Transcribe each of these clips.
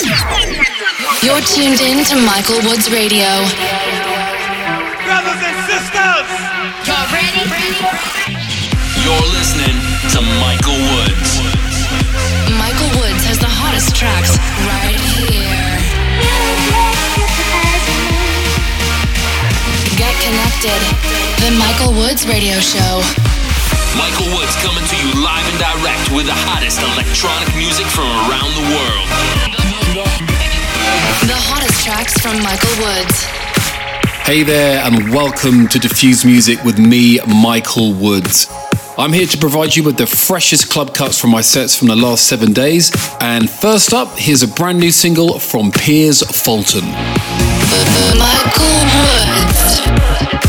You're tuned in to Michael Woods Radio. Brothers and sisters, y'all ready? You're listening to Michael Woods. Michael Woods has the hottest tracks right here. Get connected. The Michael Woods Radio Show. Michael Woods coming to you live and direct with the hottest electronic music from around the world. The hottest tracks from Michael Woods. Hey there, and welcome to Diffuse Music with me, Michael Woods. I'm here to provide you with the freshest club cuts from my sets from the last seven days. And first up, here's a brand new single from Piers Fulton. Michael Michael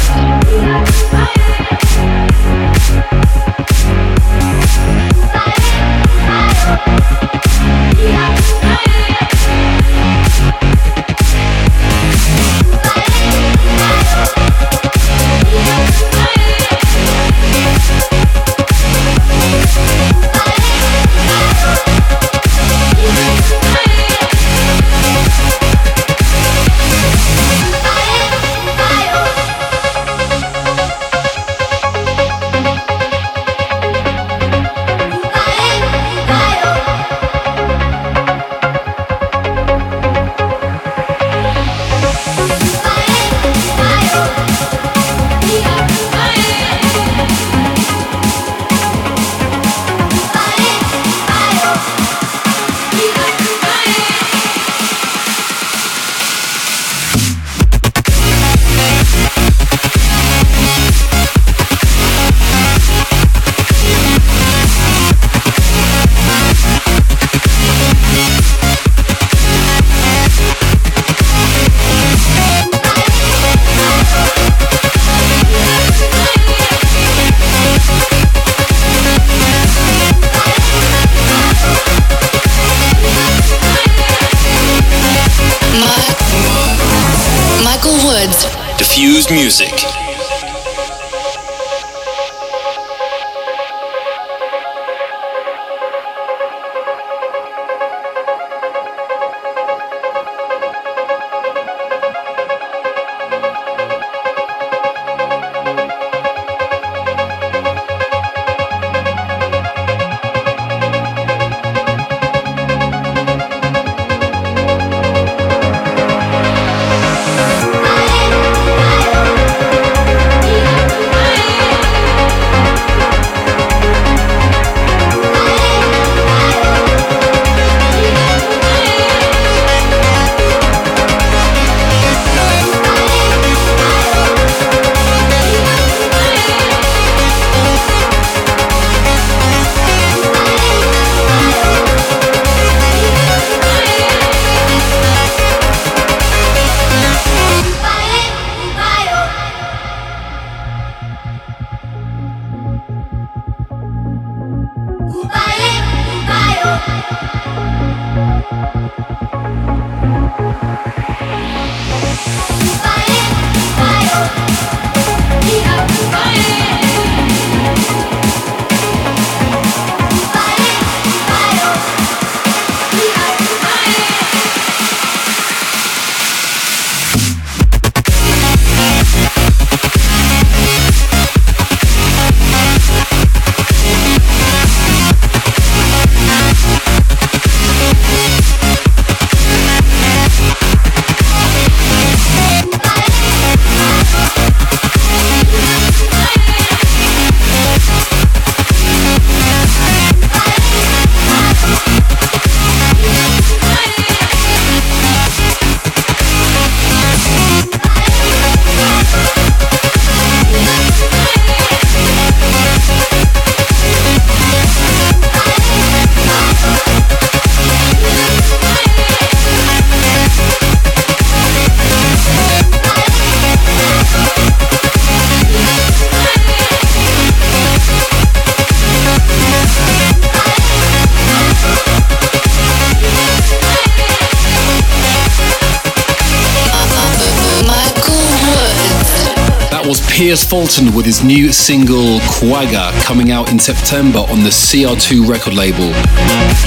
Piers Fulton with his new single Quagga coming out in September on the CR2 record label.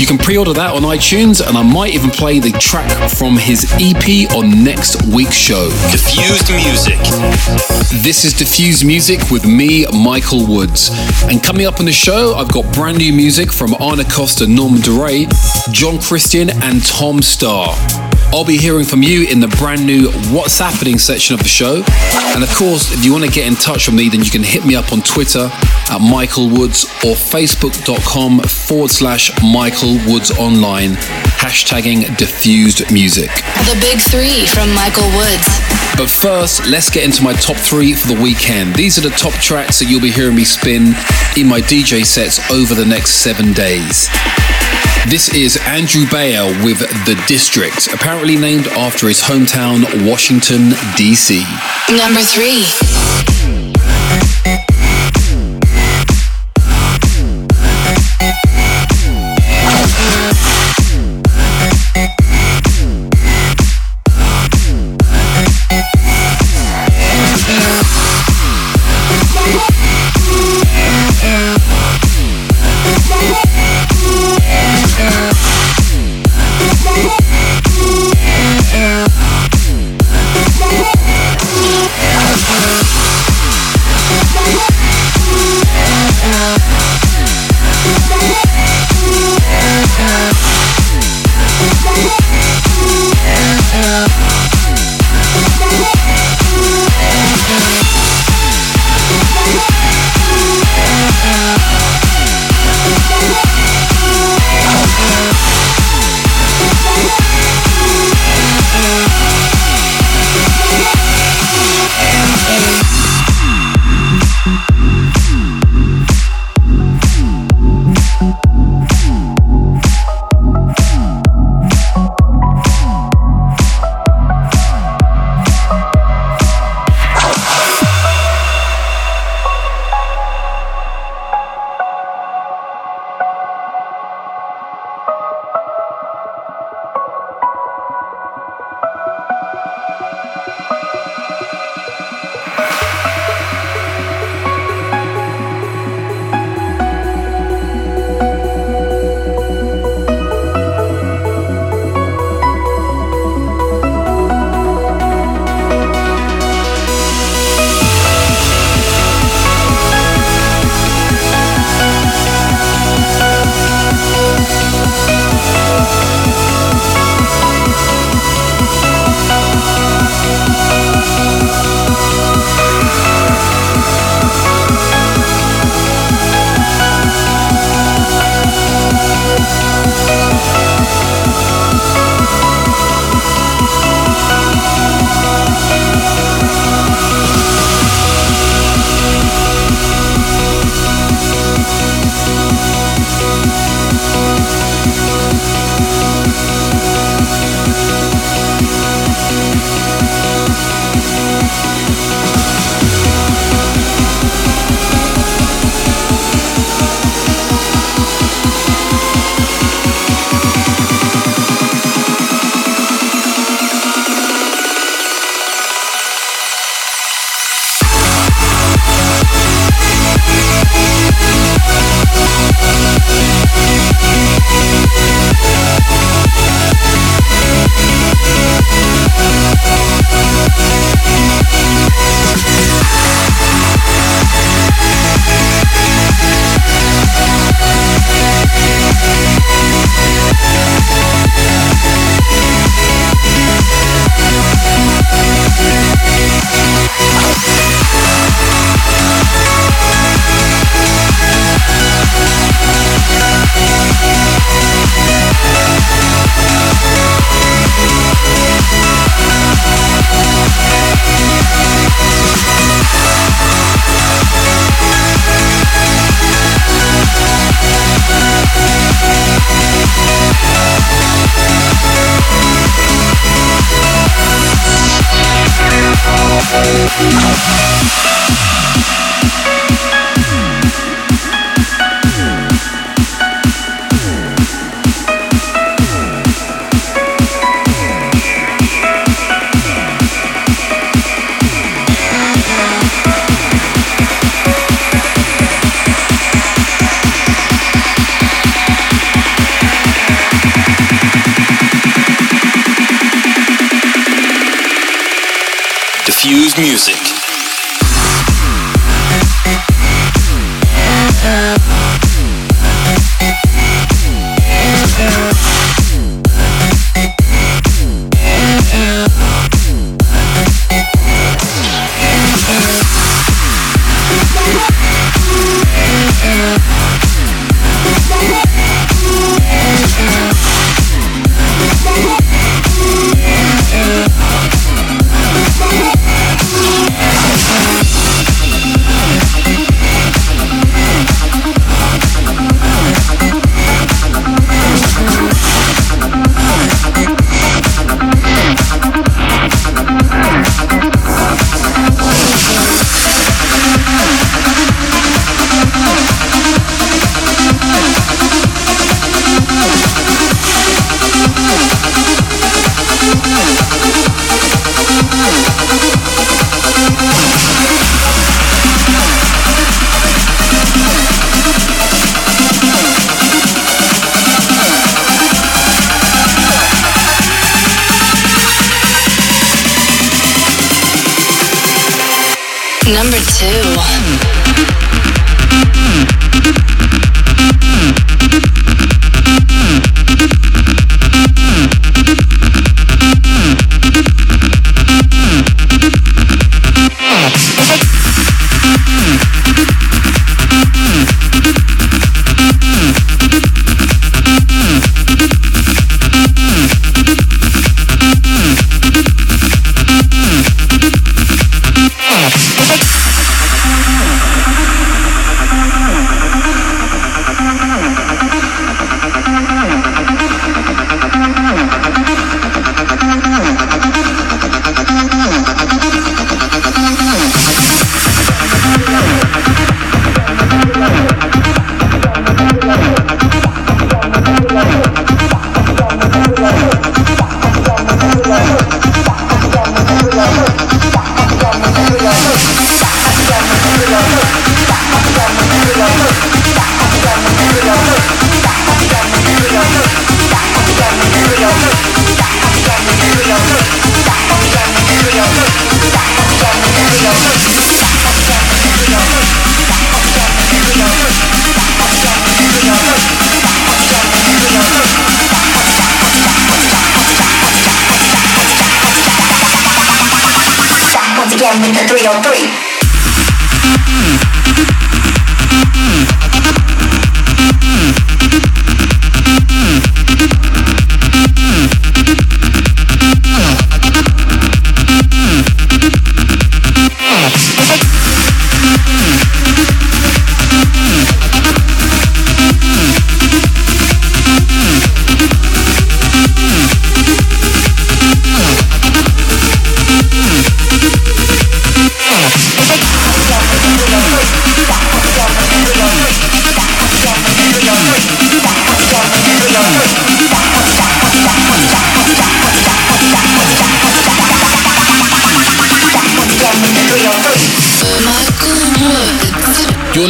You can pre order that on iTunes, and I might even play the track from his EP on next week's show. Diffused music. This is Diffused Music with me, Michael Woods. And coming up on the show, I've got brand new music from Arno Cost, Norman Doray, John Christian, and Tom Starr. I'll be hearing from you in the brand new What's Happening section of the show. And of course, if you want to get in touch with me, then you can hit me up on Twitter at Michael Woods or Facebook.com forward slash Michael Woods Online, hashtagging diffused music. The big three from Michael Woods. But first, let's get into my top three for the weekend. These are the top tracks that you'll be hearing me spin in my DJ sets over the next seven days. This is Andrew Bayer with The District, apparently named after his hometown, Washington, D.C. Number three. 303.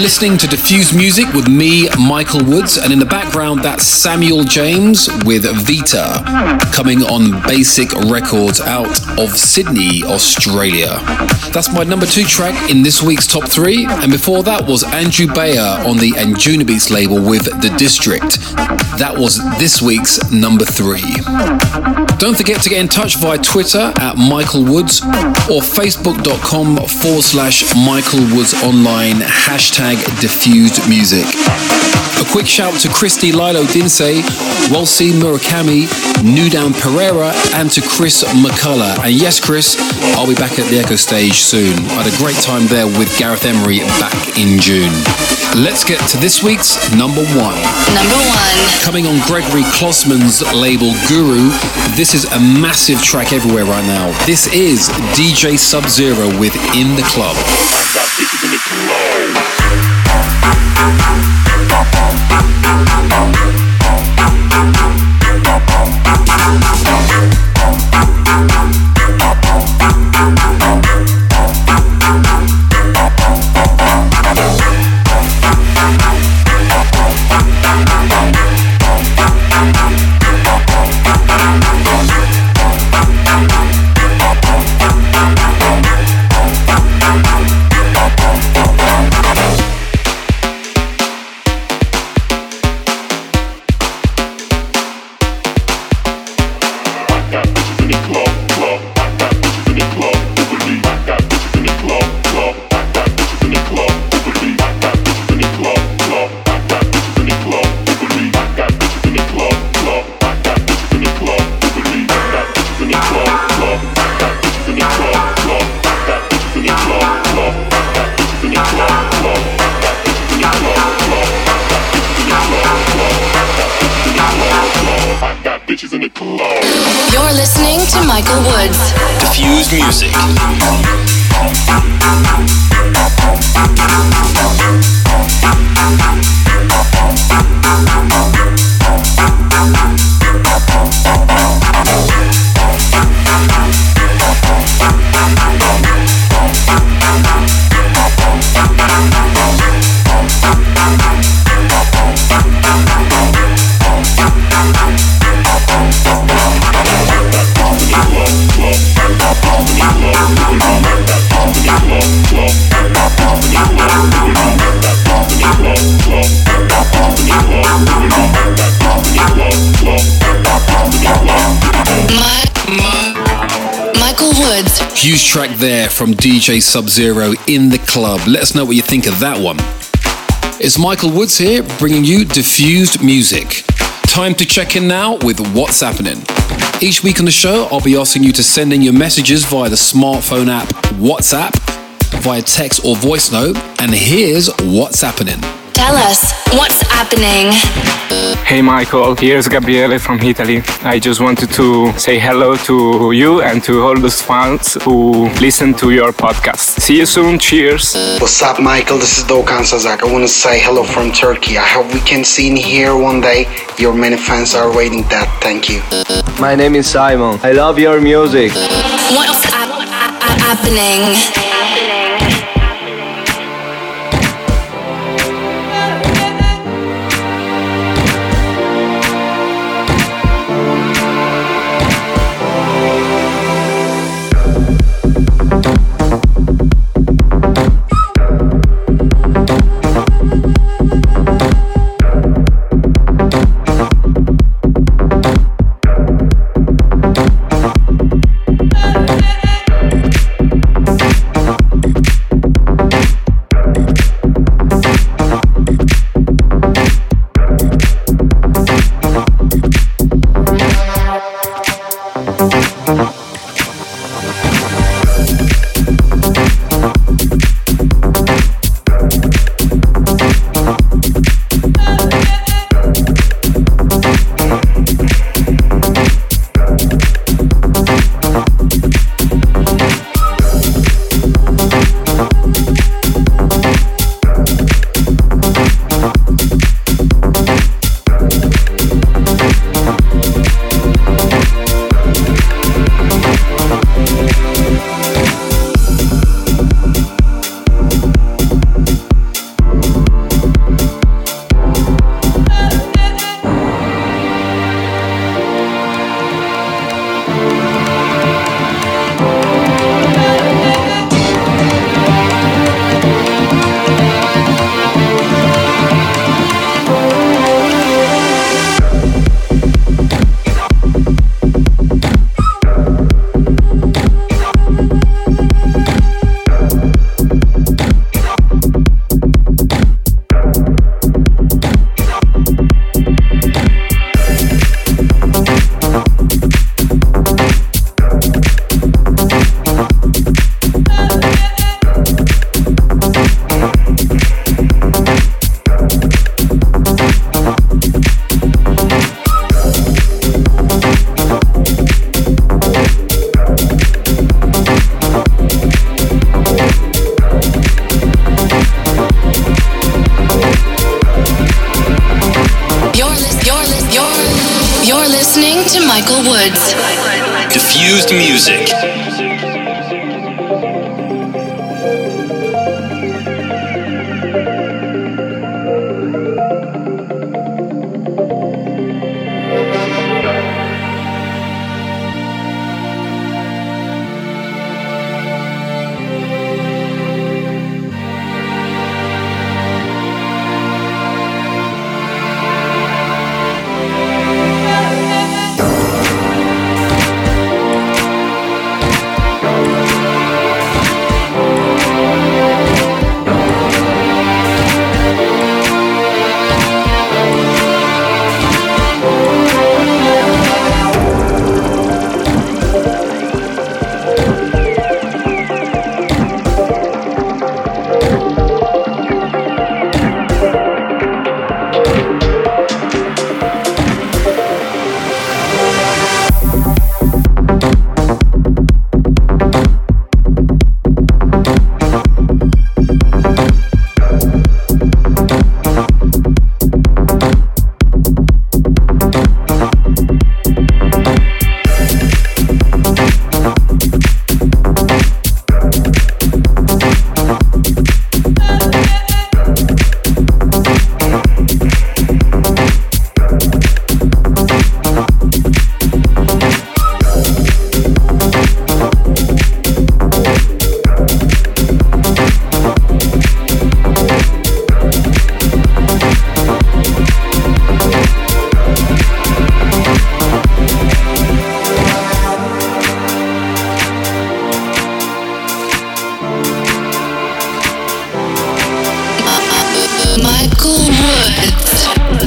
Listening to Diffuse Music with me, Michael Woods, and in the background, that's Samuel James with Vita, coming on Basic Records out of Sydney, Australia. That's my number two track in this week's top three, and before that was Andrew Bayer on the Anjunabeats label with The District. That was this week's number three. Don't forget to get in touch via Twitter at Michael Woods or facebook.com forward slash Michael Woods online hashtag diffused music. A quick shout to Christy Lilo Dinsey, Walsey Murakami, Nudan Pereira, and to Chris McCullough. And yes, Chris, I'll be back at the Echostage soon. I had a great time there with Gareth Emery back in June. Let's get to this week's number one. Number one. Coming on Gregory Klossman's label Guru, this is a massive track everywhere right now. This is DJ Sub Zero with In the Club. Track there from DJ Sub Zero in the club. Let us know what you think of that one. It's Michael Woods here, bringing you diffused music. Time to check in now with what's happening. Each week on the show, I'll be asking you to send in your messages via the smartphone app WhatsApp, via text or voice note, and here's what's happening. Tell us what's happening. Hey Michael, here's Gabriele from Italy. I just wanted to say hello to you and to all those fans who listen to your podcast. See you soon, cheers. What's up, Michael? This is Dokan Sazak. I want to say hello from Turkey. I hope we can see in here one day. Your many fans are waiting that. Thank you. My name is Simon. I love your music. What's happening?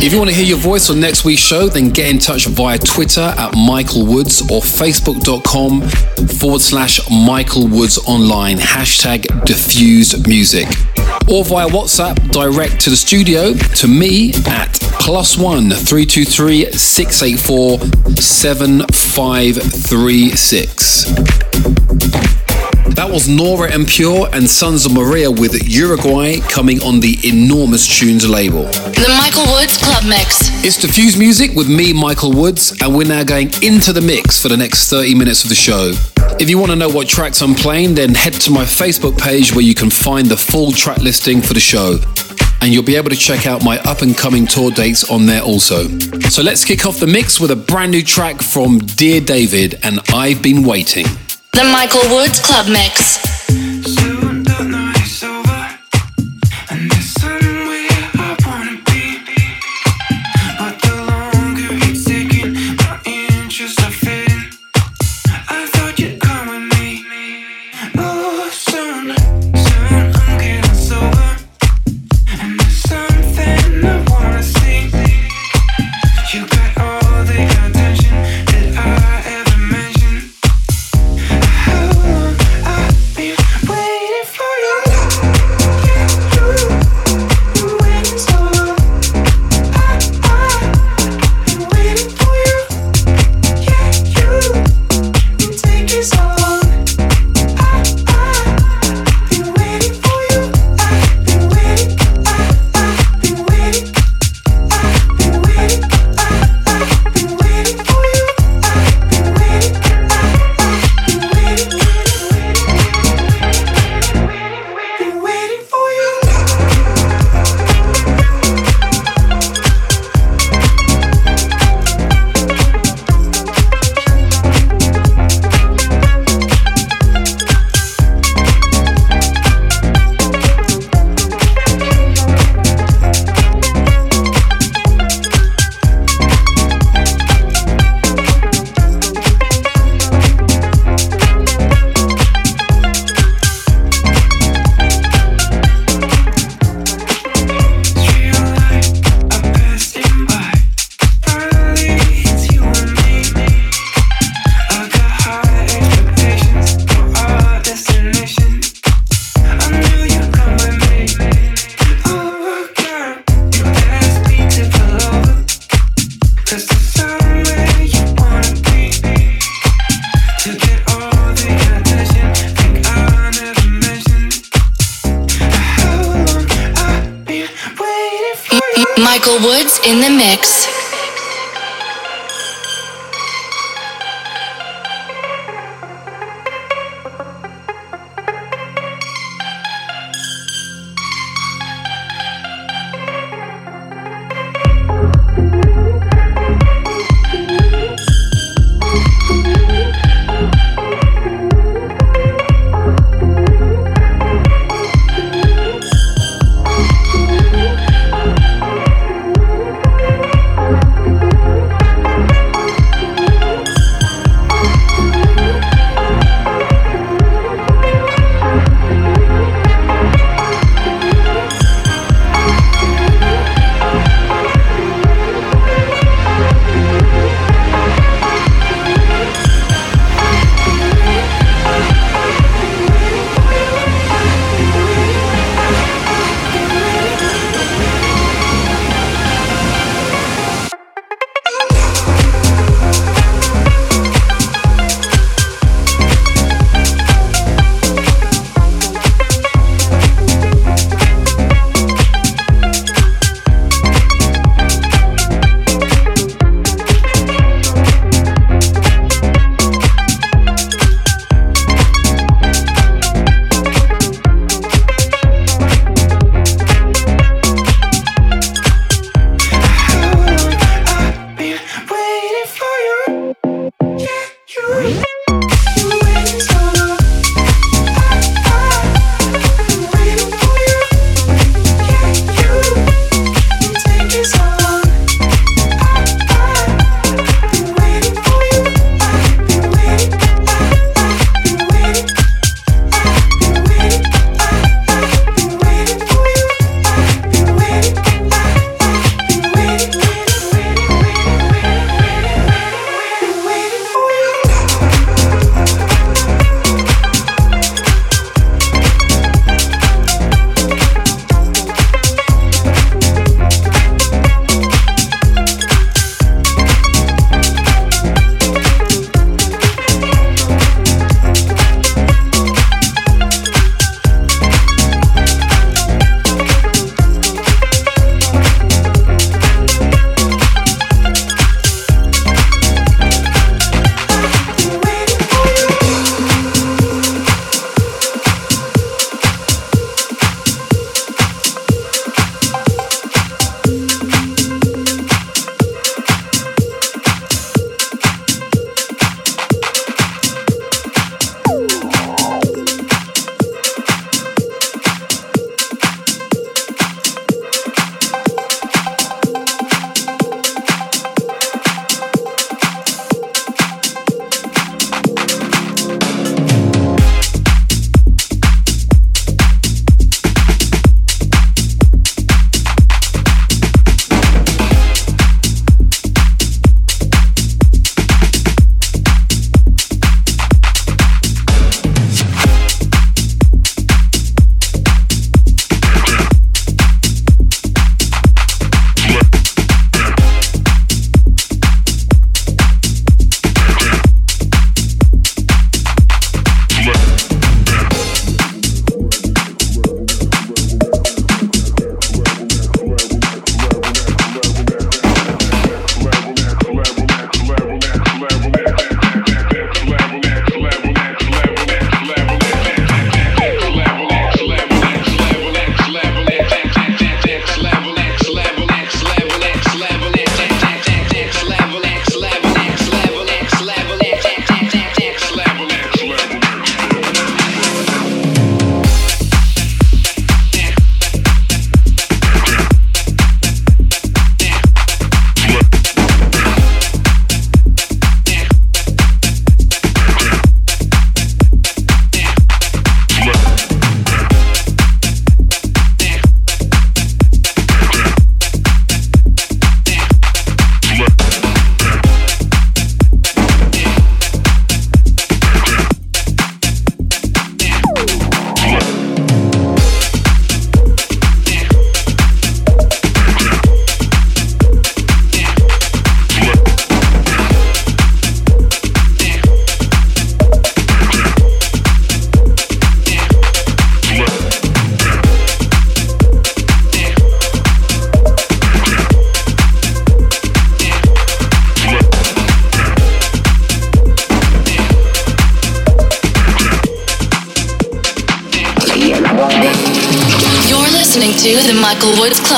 If you want to hear your voice on next week's show, then get in touch via Twitter at Michael Woods or Facebook.com forward slash Michael Woods Online, hashtag diffused music. Or via WhatsApp direct to the studio to me at plus one three two three six eight four seven five three six. That was Nora En Pure and Sons of Maria with Uruguay coming on the enormous tunes label. The Michael Woods Club Mix. It's Diffuse Music with me, Michael Woods, and we're now going into the mix for the next 30 minutes of the show. If you want to know what tracks I'm playing, then head to my Facebook page where you can find the full track listing for the show. And you'll be able to check out my up and coming tour dates on there also. So let's kick off the mix with a brand new track from Dear David and I've Been Waiting. The Michael Woods Club Mix.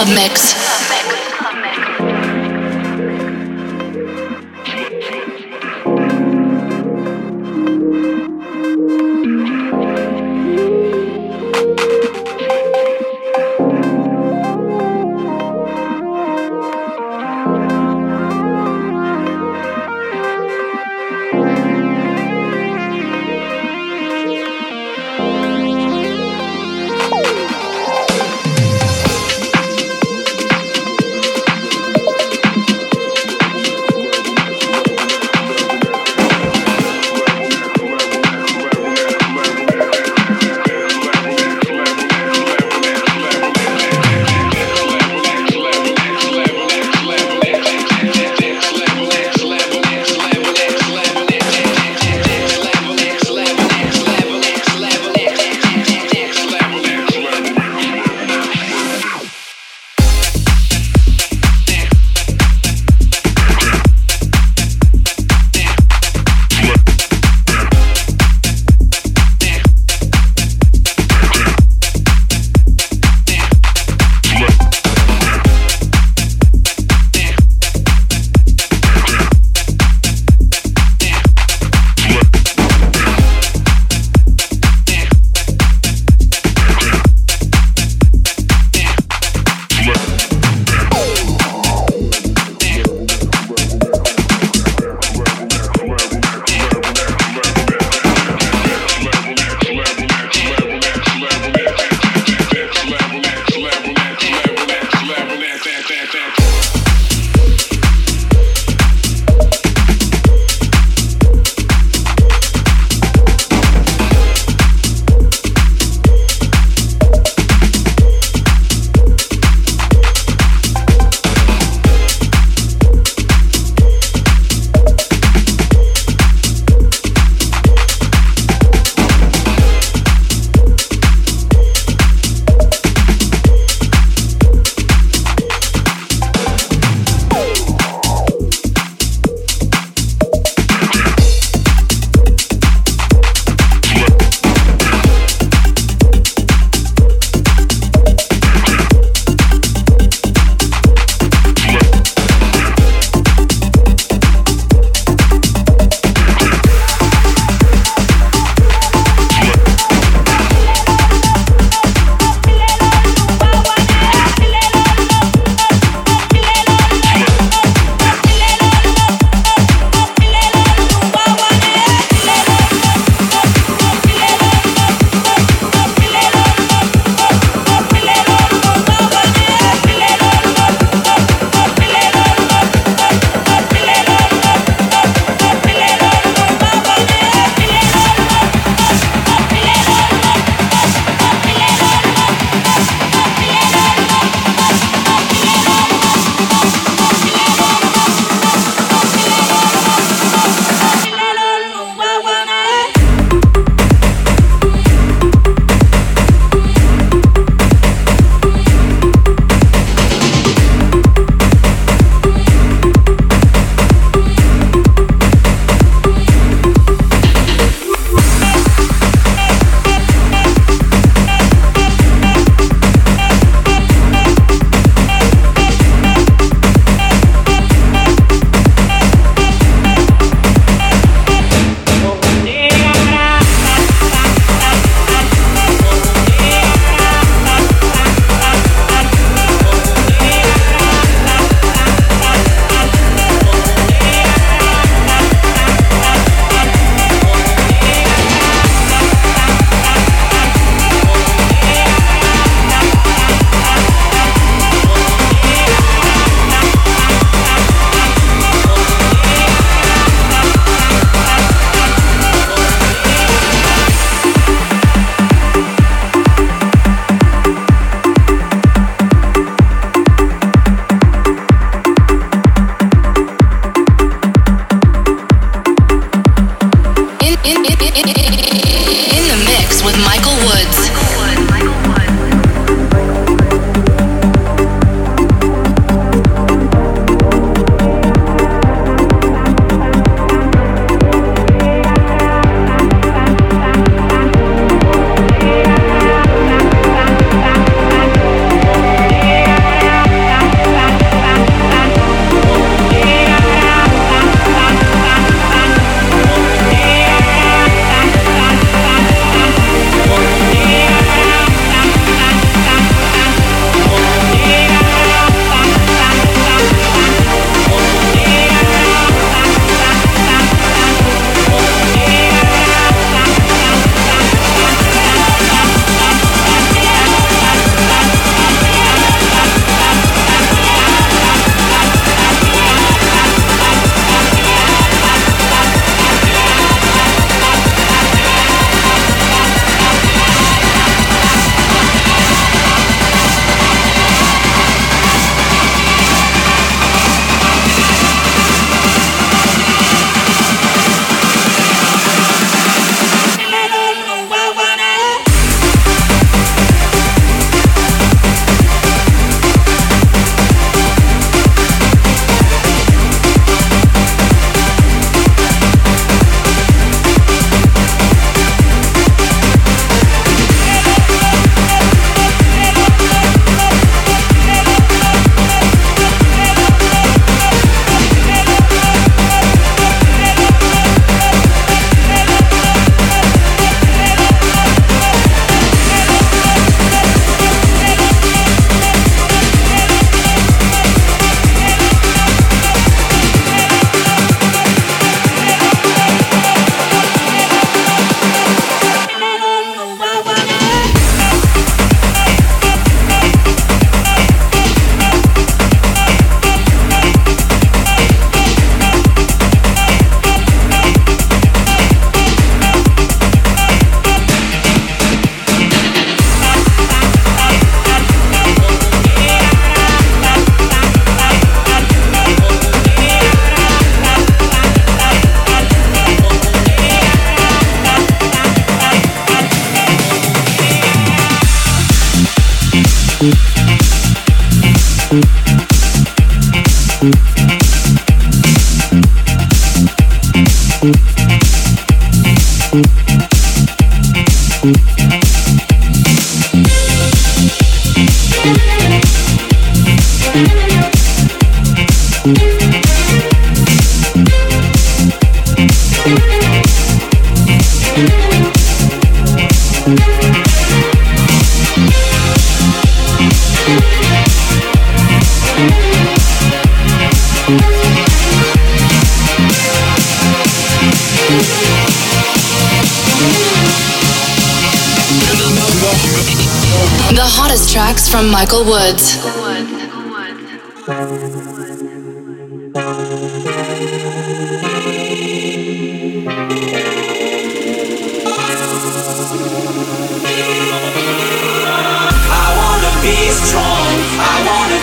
Club Mix.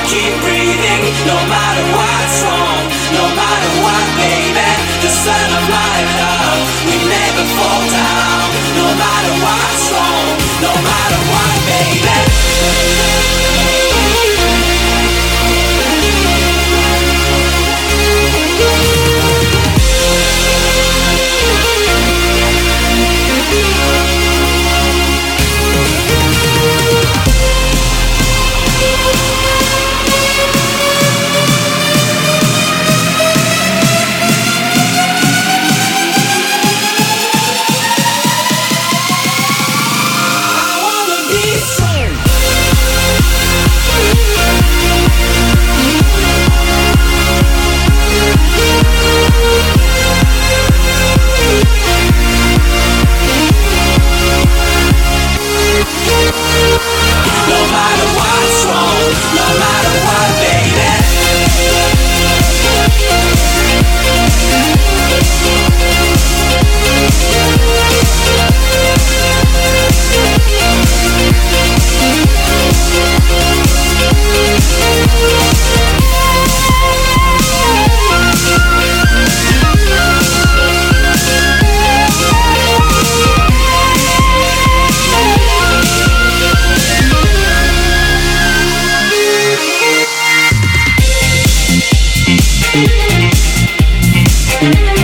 Keep breathing, No matter what's wrong, no matter what, baby The sun of my love, we never fall down. No matter what's wrong, no matter what, baby. I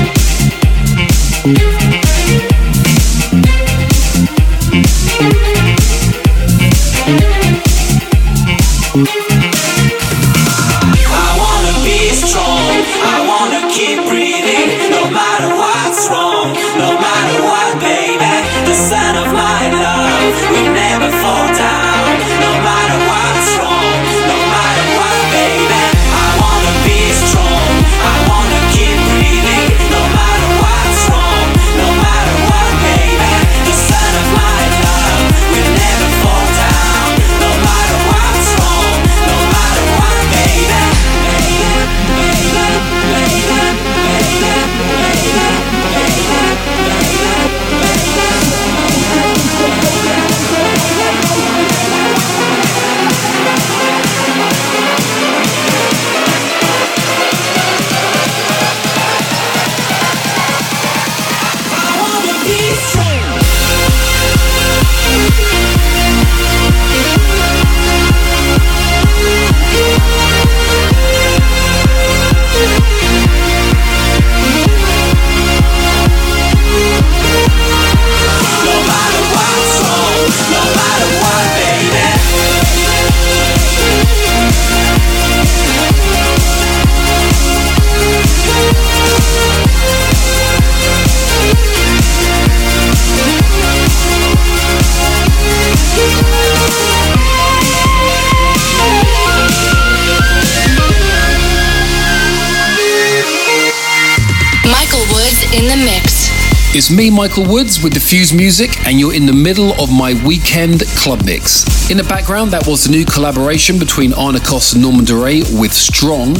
in the mix. It's me, Michael Woods, with Diffuse Music, and you're in the middle of my weekend club mix. In the background, that was the new collaboration between Arno Cost and Norman Doray with Strong.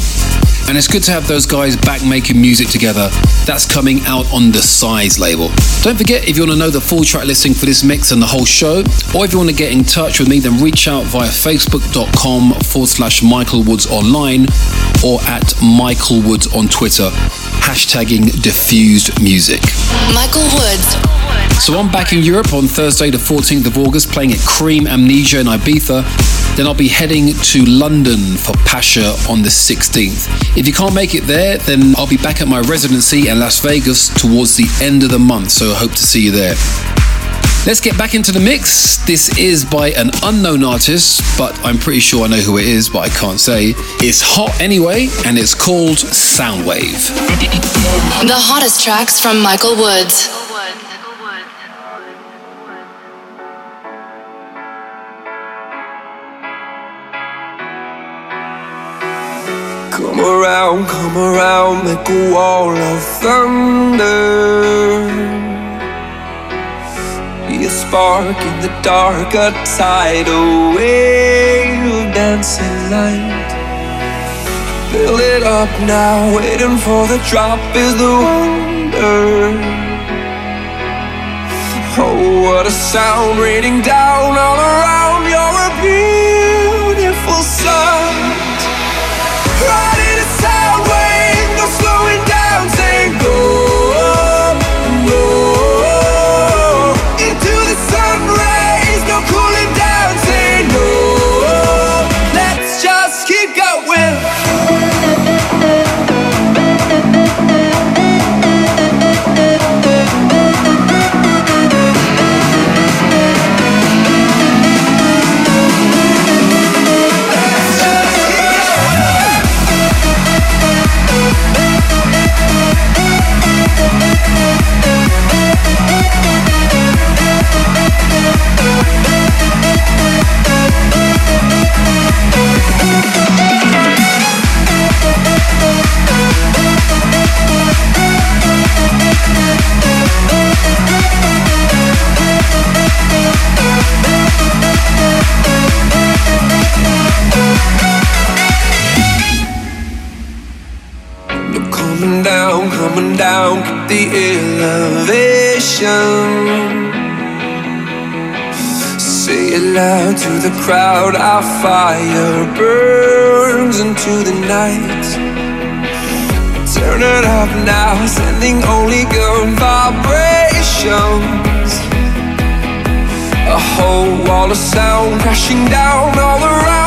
And it's good to have those guys back making music together. That's coming out on the Size label. Don't forget, if you want to know the full track listing for this mix and the whole show, or if you want to get in touch with me, then reach out via facebook.com forward slash Michael Woods online or at Michael Woods on Twitter, hashtagging diffused music. Michael Woods. So I'm back in Europe on Thursday, the 14th of August, playing at Cream Amnesia in Ibiza. Then I'll be heading to London for Pacha on the 16th. If you can't make it there, then I'll be back at my residency in Las Vegas towards the end of the month, so I hope to see you there. Let's get back into the mix. This is by an unknown artist, but I'm pretty sure I know who it is, but I can't say. It's hot anyway, and it's called Soundwave. The hottest tracks from Michael Woods. Come around, come around, make a wall of thunder. Spark in the dark, a tidal wave of dancing light. Fill it up now, waiting for the drop is the wonder. Oh, what a sound raining down all around. You're a beautiful sight. Fire burns into the night. Turn it up now, sending only good vibrations. A whole wall of sound crashing down all around.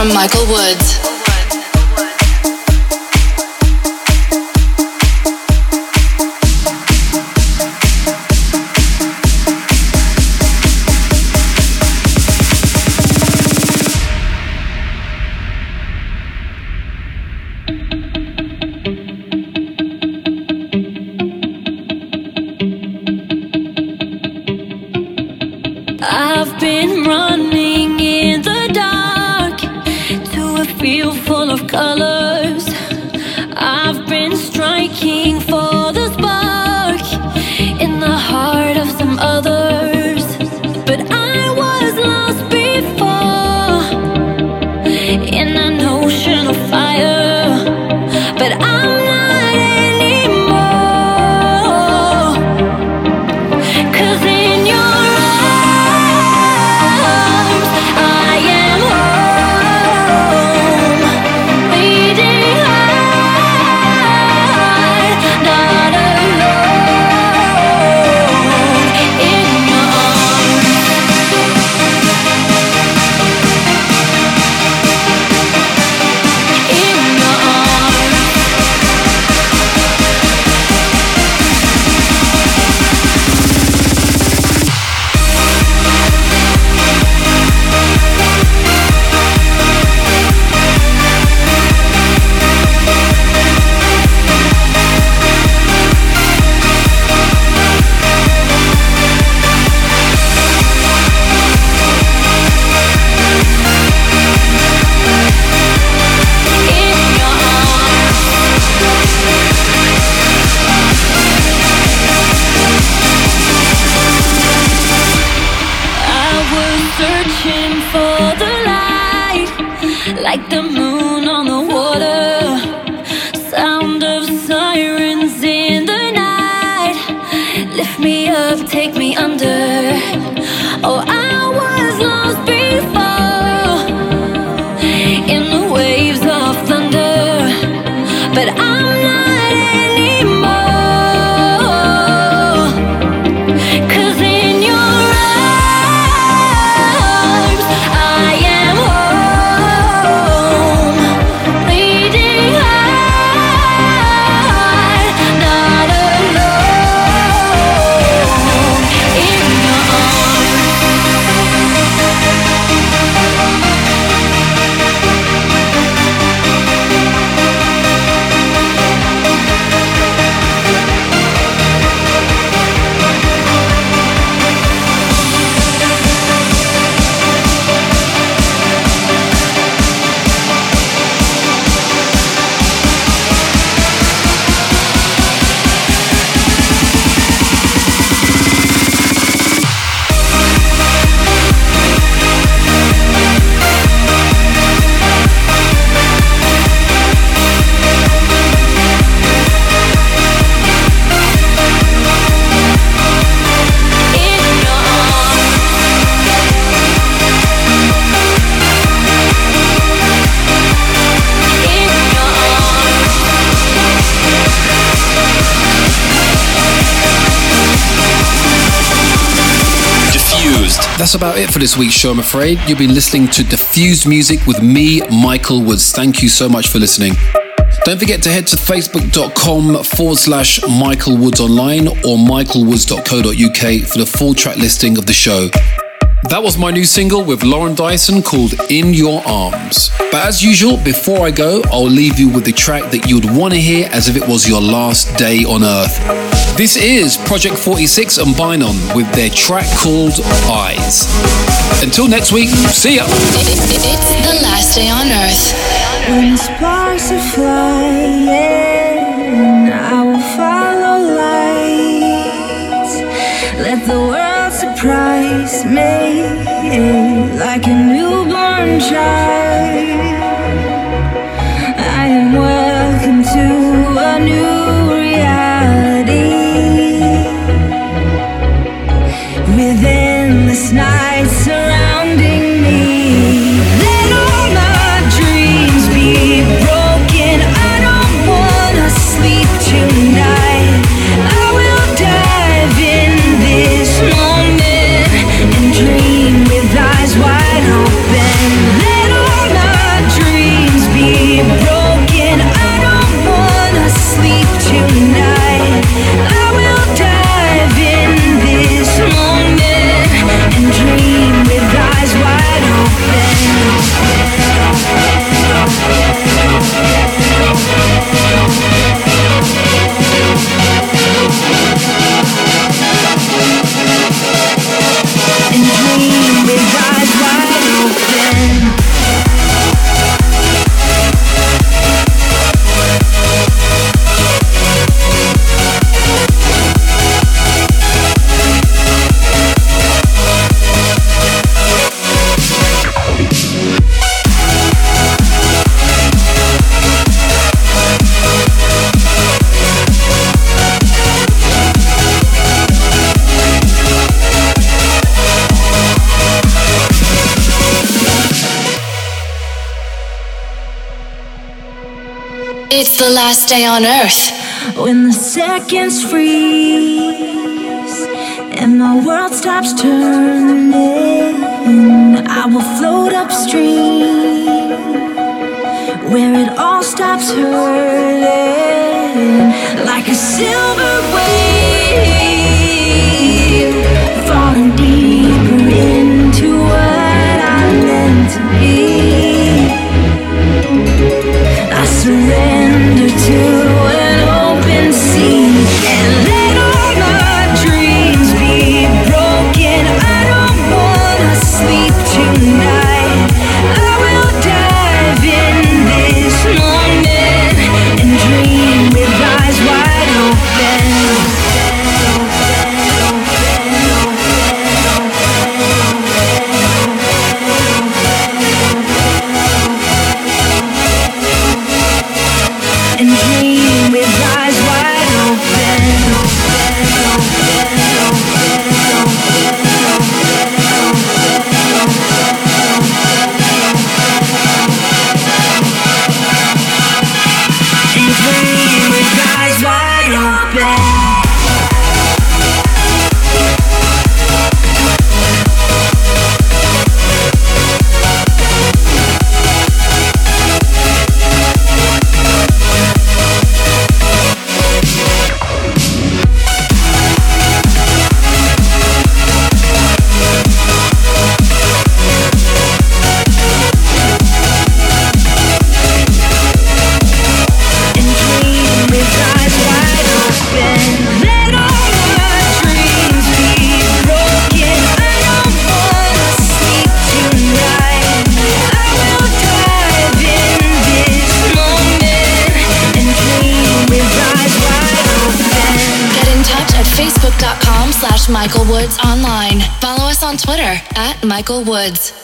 From Michael Woods. That's about it for this week's show, I'm afraid. You've been listening to Diffused Music with me, Michael Woods. Thank you so much for listening. Don't forget to head to facebook.com forward slash Michael Woods Online or michaelwoods.co.uk for the full track listing of the show. That was my new single with Lauren Dyson called In Your Arms. But as usual, before I go, I'll leave you with the track that you would want to hear as if it was your last day on Earth. This is Project 46 and Bynon with their track called Eyes. Until next week, see ya. It's the last day on Earth. Nights I stay on earth. When the seconds freeze and the world stops turning, I will float upstream where it all stops hurting like a silver. Michael Woods.